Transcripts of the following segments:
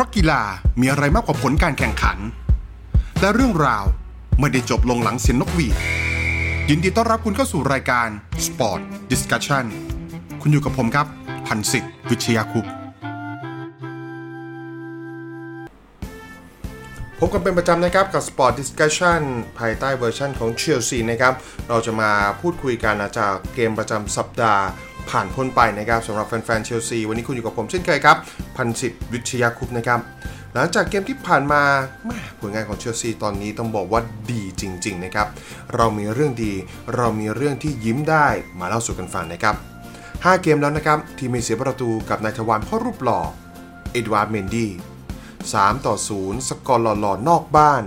ราะกีฬามีอะไรมากกว่าผลการแข่งขัน และเรื่องราวไม่ได้จบลงหลังเสียงนกหวีด ยินดีต้อนรับคุณเข้าสู่รายการ Sport Discussion คุณอยู่กับผมครับ พันศิษย์วิชยาคุปพบกันเป็นประจำนะครับกับ Sport Discussion ภายใต้เวอร์ชันของเชลซีนะครับ เราจะมาพูดคุยกันจากเกมประจำสัปดาห์ ผ่านพ้นไปนะครับสำหรับแฟนๆเชลซีวันนี้คุณอยู่กับผมเช่นเคยครับพันศิษย์วิชยาคุปต์นะครับหลังจากเกมที่ผ่านมาแหมผลงานของเชลซีตอนนี้ต้องบอกว่าดีจริง ๆ นะครับ เรามีเรื่องดี เรามีเรื่องที่ยิ้มได้มาเล่าสู่กันฟังนะครับ 5 เกมแล้วนะครับ ที่ไม่เสียประตูกับนายทวารพ่อรูปหล่อเอ็ดวาร์ดเมนดี้3ต่อ 0 สกอร์หล่อๆนอกบ้าน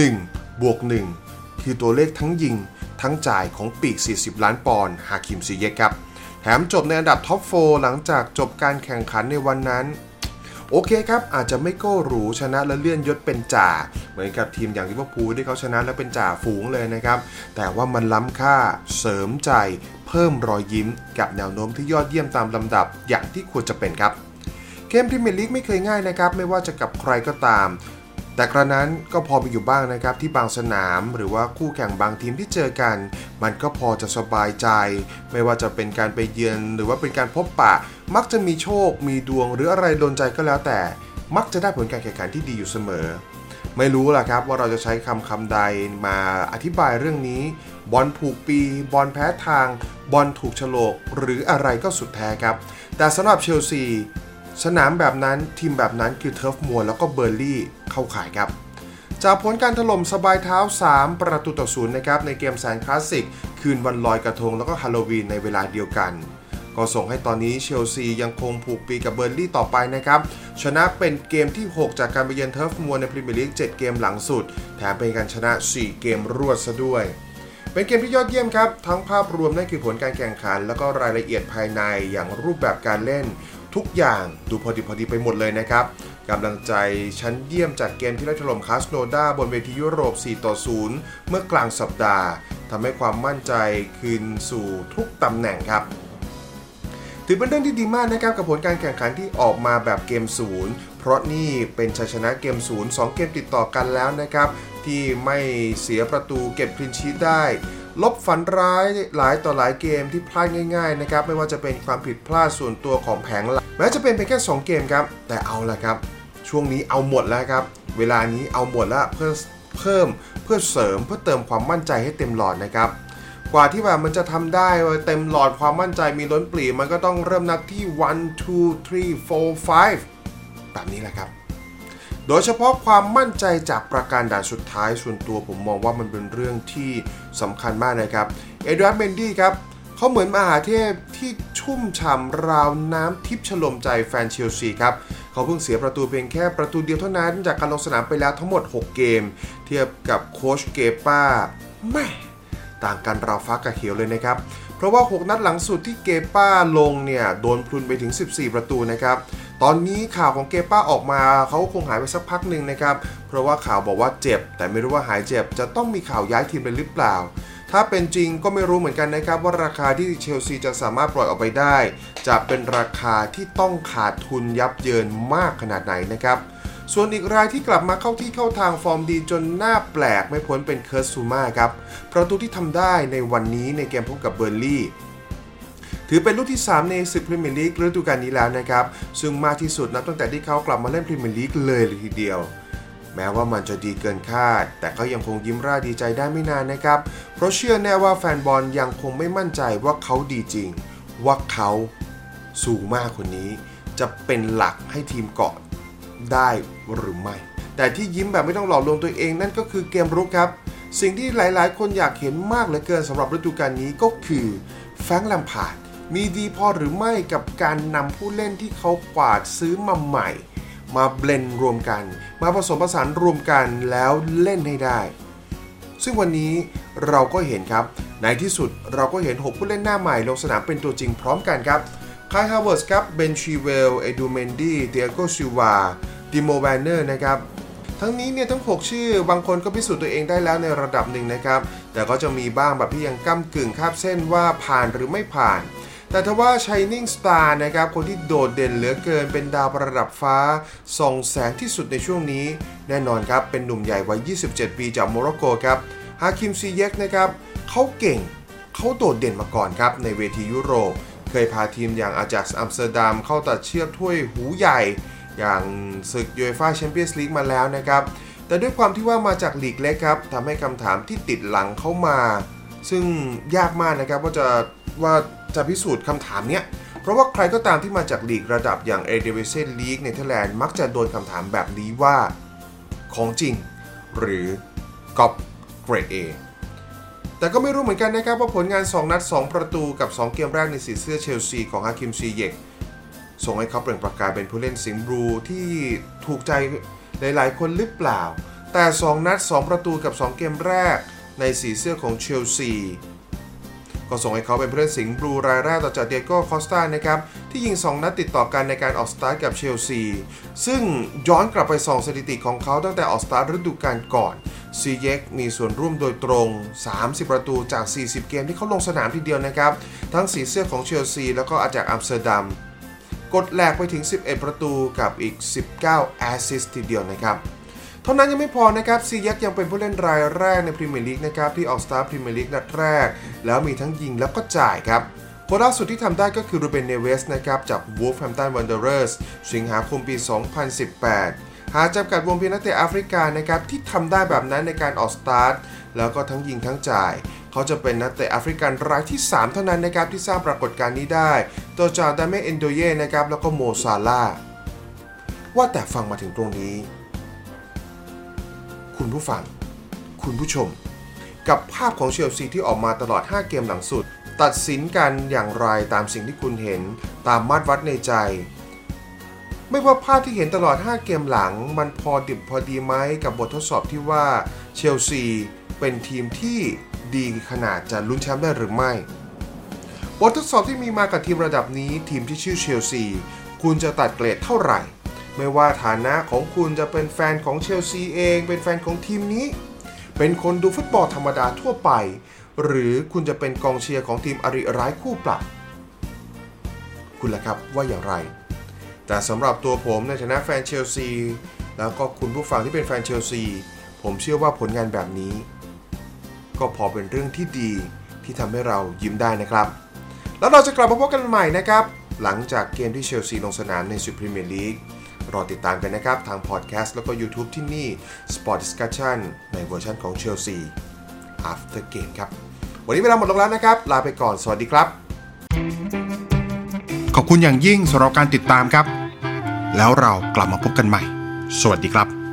1 บวก 1 คือตัวเลขทั้งยิง ทั้งจ่ายของปีก 40 ล้านปอนด์ฮาคิมซีเยกครับ แถมจบในอันดับท็อป 4 หลังจากจบการแข่งขันในวันนั้น โอเคครับ อาจจะไม่โก้หรูชนะและเลื่อนยศเป็นจ่า เหมือนกับทีมอย่างลิเวอร์พูลที่เขาชนะและเป็นจ่าฝูงเลยนะครับ แต่ว่ามันล้ำค่าเสริมใจ เพิ่มรอยยิ้ม กับแนวโน้มที่ยอดเยี่ยมตามลำดับอย่างที่ควรจะเป็นครับเกมพรีเมียร์ลีกไม่เคยง่ายนะครับ ไม่ว่าจะกับใครก็ตาม แต่กระนั้นก็พอมีอยู่บ้างนะครับที่บางสนาม หรือว่าคู่แข่งบางทีมที่เจอกัน มันก็พอจะสบายใจ ไม่ว่าจะเป็นการไปเยือนหรือว่าเป็นการพบปะ มักจะมีโชค มีดวงหรืออะไรโดนใจก็แล้วแต่ มักจะได้ผลการแข่งขันที่ดีอยู่เสมอ ไม่รู้ล่ะครับว่าเราจะใช้คำคำใดมาอธิบายเรื่องนี้ บอลผูกปี บอลแพ้ทาง บอลถูกฉลกหรืออะไรก็สุดแท้ครับ แต่สำหรับเชลซี สนามแบบนั้นทีมแบบนั้นคือเทิร์ฟมัวแล้วก็เบิร์นลีย์เข้าขายครับ จากผลการถล่มสบายเท้า 3 ประตูต่อศูนย์นะครับในเกมแสนคลาสสิก คืนวันลอยกระทงแล้วก็ฮาโลวีนในเวลาเดียวกัน ก็ส่งให้ตอนนี้เชลซียังคงผูกปีกับเบิร์นลีย์ต่อไปนะครับ ชนะเป็นเกมที่ 6 จากการไปเยือนเทิร์ฟมัวในพรีเมียร์ลีก7เกมหลังสุด แถมเป็นการชนะ 4 เกมรวดซะด้วยเป็นเกมที่ยอดเยี่ยมครับ ทั้งภาพรวมนั่นคือผลการแข่งขัน แล้วก็รายละเอียดภายในอย่างรูปแบบการเล่น ทุกอย่างดูพอดีพอดีไปหมดเลยนะครับกำลังใจชั้นเยี่ยมจากเกมที่ไล่ถล่มคาสโนดาบนเวทียุโรป 4 ต่อ 0 เมื่อกลางสัปดาห์ทำให้ความมั่นใจคืนสู่ทุกตำแหน่งครับ ถือเป็นเรื่องที่ดีมากนะครับกับผลการแข่งขันที่ออกมาแบบเกมศูนย์เพราะนี่เป็นชัยชนะเกมศูนย์สองเกมติดต่อกันแล้วนะครับ ที่ไม่เสียประตูเก็บคลินชีตได้ ลบฝันร้ายหลายต่อหลายเกมที่พลาดง่ายๆนะครับไม่ว่าจะเป็นความผิดพลาดส่วนตัวของแผงหลักแม้จะเป็นเพียงแค่ 2 เกมครับ แต่เอาละครับ ช่วงนี้เอาหมดแล้วครับ เวลานี้เอาหมดแล้วเพื่อเพิ่มเพื่อเสริมเพื่อเติมความมั่นใจให้เต็มหลอดนะครับกว่าที่แบบมันจะทำได้เต็มหลอดความมั่นใจมีล้นปลีมันก็ต้องเริ่มนับที่ 1 2 3 4 5 แบบนี้แหละครับ โดยเฉพาะความมั่นใจจากปราการด่านสุดท้ายส่วนตัวผมมองว่ามันเป็นเรื่องที่สำคัญมากนะครับ เอ็ดวาร์ดเมนดี้ครับเขาเหมือนมหาเทพที่ชุ่มฉ่ำราวน้ำทิพย์ชโลมใจแฟนเชลซีครับเขาเพิ่งเสียประตูเพียงแค่ประตูเดียวเท่านั้น จากการลงสนามไปแล้วทั้งหมด 6 เกม เทียบกับโคชเกป้าแม่ต่างกันราวฟ้ากับเขียวเลยนะครับ เพราะว่า 6 นัดหลังสุดที่เกป้าลงเนี่ยโดนพรุนไปถึง 14 ประตูนะครับตอนนี้ข่าวของเกป้าออกมาเขาคงหายไปสักพักหนึ่งนะครับเพราะว่าข่าวบอกว่าเจ็บ แต่ไม่รู้ว่าหายเจ็บจะต้องมีข่าวย้ายทีมเลยหรือเปล่าถ้าเป็นจริงก็ไม่รู้เหมือนกันนะครับ ว่าราคาที่เชลซีจะสามารถปล่อยออกไปได้ จะเป็นราคาที่ต้องขาดทุนยับเยินมากขนาดไหนนะครับ ส่วนอีกรายที่กลับมาเข้าที่เข้าทางฟอร์มดีจนหน้าแปลกไม่พ้นเป็นเคิร์สซูมาครับประตูที่ทำได้ในวันนี้ในเกมพบกับเบอร์ลี่ถือเป็นลูกที่ 3 ในศึกพรีเมียร์ลีกฤดูกาลนี้แล้วนะครับ ซึ่งมากที่สุดนับตั้งแต่ที่เขากลับมาเล่นพรีเมียร์ลีกเลยเลยทีเดียว แม้ว่ามันจะดีเกินคาด แต่ก็ยังคงยิ้มร่าดีใจได้ไม่นานนะครับ เพราะเชื่อแน่ว่าแฟนบอลยังคงไม่มั่นใจว่าเขาดีจริง ว่าเขาสูงมากคนนี้ จะเป็นหลักให้ทีมเกาะ ได้หรือไม่ แต่ที่ยิ้มแบบไม่ต้องหลอกลวงตัวเองนั่นก็คือเกมรุกครับ สิ่งที่หลายๆ คนอยากเห็นมากเหลือเกินสำหรับฤดูกาลนี้ก็คือแฟรงค์แลมพาร์ดมีดีพอหรือไม่กับการนำผู้เล่นที่เขากวาดซื้อมาใหม่ มา blend รวมกัน มาผสมผสานรวมกันแล้วเล่นให้ได้ ซึ่งวันนี้เราก็เห็นครับในที่สุดเราก็เห็น 6 ผู้เล่นหน้าใหม่ลงสนามเป็นตัวจริงพร้อมกันครับไคฮาแวร์ตซ์ครับเบนชิลเวลล์ เอดูอาร์เมนดี้ ติอาโก้ซิลวา ติโมแวร์เนอร์นะครับทั้งนี้เนี่ยทั้ง 6 ชื่อบางคนก็พิสูจน์ตัวเองได้แล้วในระดับหนึ่งนะครับ แต่ก็จะมีบ้างแบบที่ยังก้ำกึ่งคาบเส้นว่าผ่านหรือไม่ผ่าน แต่ทว่า Shining Star นะครับคนที่โดดเด่นเหลือเกินเป็นดาวประดับฟ้าส่องแสงที่สุดในช่วงนี้ แน่นอนครับ เป็นหนุ่มใหญ่วัย 27 ปีจากโมร็อกโกครับฮาคิมซีเยกนะครับเขาเก่งเขาโดดเด่นมาก่อนครับในเวทียุโรป เคยพาทีมอย่างอาแจ็กซ์อัมสเตอร์ดัมเข้าตัดเชือกถ้วยหูใหญ่ อย่างศึกยูเอฟ่าแชมเปี้ยนส์ลีกมาแล้วนะครับ แต่ด้วยความที่ว่ามาจากลีกเล็กครับทำให้คำถามที่ติดหลังเข้ามา ซึ่งยากมากนะครับว่าจะว่าจะพิสูจน์คำถามเนี้ยเพราะว่าใครก็ตามที่มาจากลีกระดับอย่าง a d v i s i o n League ในเธอร์แลนด์มักจะโดนคำถามแบบนี้ว่า ของจริง หรือกอบเกรด A แต่ก็ไม่รู้เหมือนกันนะครับว่าผลงาน 2 นัด 2 ประตูกับ 2 เกมแรกในสีเสื้อเชลซีของฮาคิมซีเยก ส่งให้เขาเปล่งประกายเป็นผู้เล่นสิงห์บลูที่ถูกใจหลายๆ คนหรือเปล่า แต่ 2 นัด 2 ประตูกับ 2 เกมแรกในสีเสื้อของเชลซีก็ส่งให้เขาเป็นผู้เล่นสิงห์บลูรายแรกต่อจากดิเอโก้คอสตานะครับที่ยิง 2 นัดติดต่อกันในการออกสตาร์ทกับเชลซีซึ่งย้อนกลับไปส่องสถิติของเขาตั้งแต่ออกสตาร์ทฤดูกาลก่อนซีเย็กมีส่วนร่วมโดยตรง 30 ประตูจาก 40 เกมที่เขาลงสนามทีเดียวนะครับ ทั้งสีเสื้อของเชลซีแล้วก็อาแจ็กซ์อัมสเตอร์ดัม กดแหลกไปถึง 11 ประตูกับอีก 19 แอสซิสต์ทีเดียวนะครับเท่านั้นยังไม่พอนะครับซิเย็คยังเป็นผู้เล่นรายแรกในพรีเมียร์ลีกนะครับที่ออกสตาร์ทพรีเมียร์ลีกนัดแรก แล้วมีทั้งยิงแล้วก็จ่ายครับคนล่าสุดที่ทำได้ก็คือรูเบนเนเวสนะครับจาก Wolverhampton Wanderers สิงหาคมปี 2018 หากจำกัดวงเพียงนักเตะแอฟริกานะครับที่ทำได้แบบนั้นในการออกสตาร์ทแล้วก็ทั้งยิงทั้งจ่าย เขาจะเป็นนักเตะแอฟริกันรายที่ 3 เท่านั้นนะครับที่สร้างปรากฏการณ์นี้ได้ต่อจากดาเมเอ็นโดเย่นะครับแล้วก็โมซาลาห์ ว่าแต่ฟังมาถึงตรงนี้ คุณผู้ฟัง คุณผู้ชม กับภาพของเชลซีที่ออกมาตลอด 5 เกมหลังสุด ตัดสินกันอย่างไรตามสิ่งที่คุณเห็นตามมาตรวัดในใจ ไม่ว่าภาพที่เห็นตลอด 5 เกมหลัง มันพอดิบพอดีไหมกับบททดสอบที่ว่าเชลซีเป็นทีมที่ ดีขนาดจะลุ้นแชมป์ได้หรือไม่บททดสอบที่มีมากับทีมระดับนี้ทีมที่ชื่อเชลซี คุณจะตัดเกรดเท่าไหร่ ไม่ว่าฐานะของคุณจะเป็นแฟนของเชลซีเอง เป็นแฟนของทีมนี้ เป็นคนดูฟุตบอลธรรมดาทั่วไป หรือคุณจะเป็นกองเชียร์ของทีมอริร้ายคู่ปรับ คุณล่ะครับว่าอย่างไร แต่สำหรับตัวผมในฐานะแฟนเชลซี แล้วก็คุณผู้ฟังที่เป็นแฟนเชลซี ผมเชื่อว่าผลงานแบบนี้ ก็พอเป็นเรื่องที่ดีที่ทำให้เรายิ้มได้นะครับ แล้วเราจะกลับมาพบกันใหม่นะครับ หลังจากเกมที่เชลซีลงสนามในศึกพรีเมียร์ลีกรอติดตามกันนะครับ ทางพอดแคสต์แล้วก็ YouTube ที่นี่ Sport Discussion ในเวอร์ชันของเชลซี After Game ครับ วันนี้เวลาหมดลงแล้วนะครับ ลาไปก่อน สวัสดีครับ ขอบคุณอย่างยิ่งสำหรับการติดตามครับ แล้วเรากลับมาพบกันใหม่ สวัสดีครับ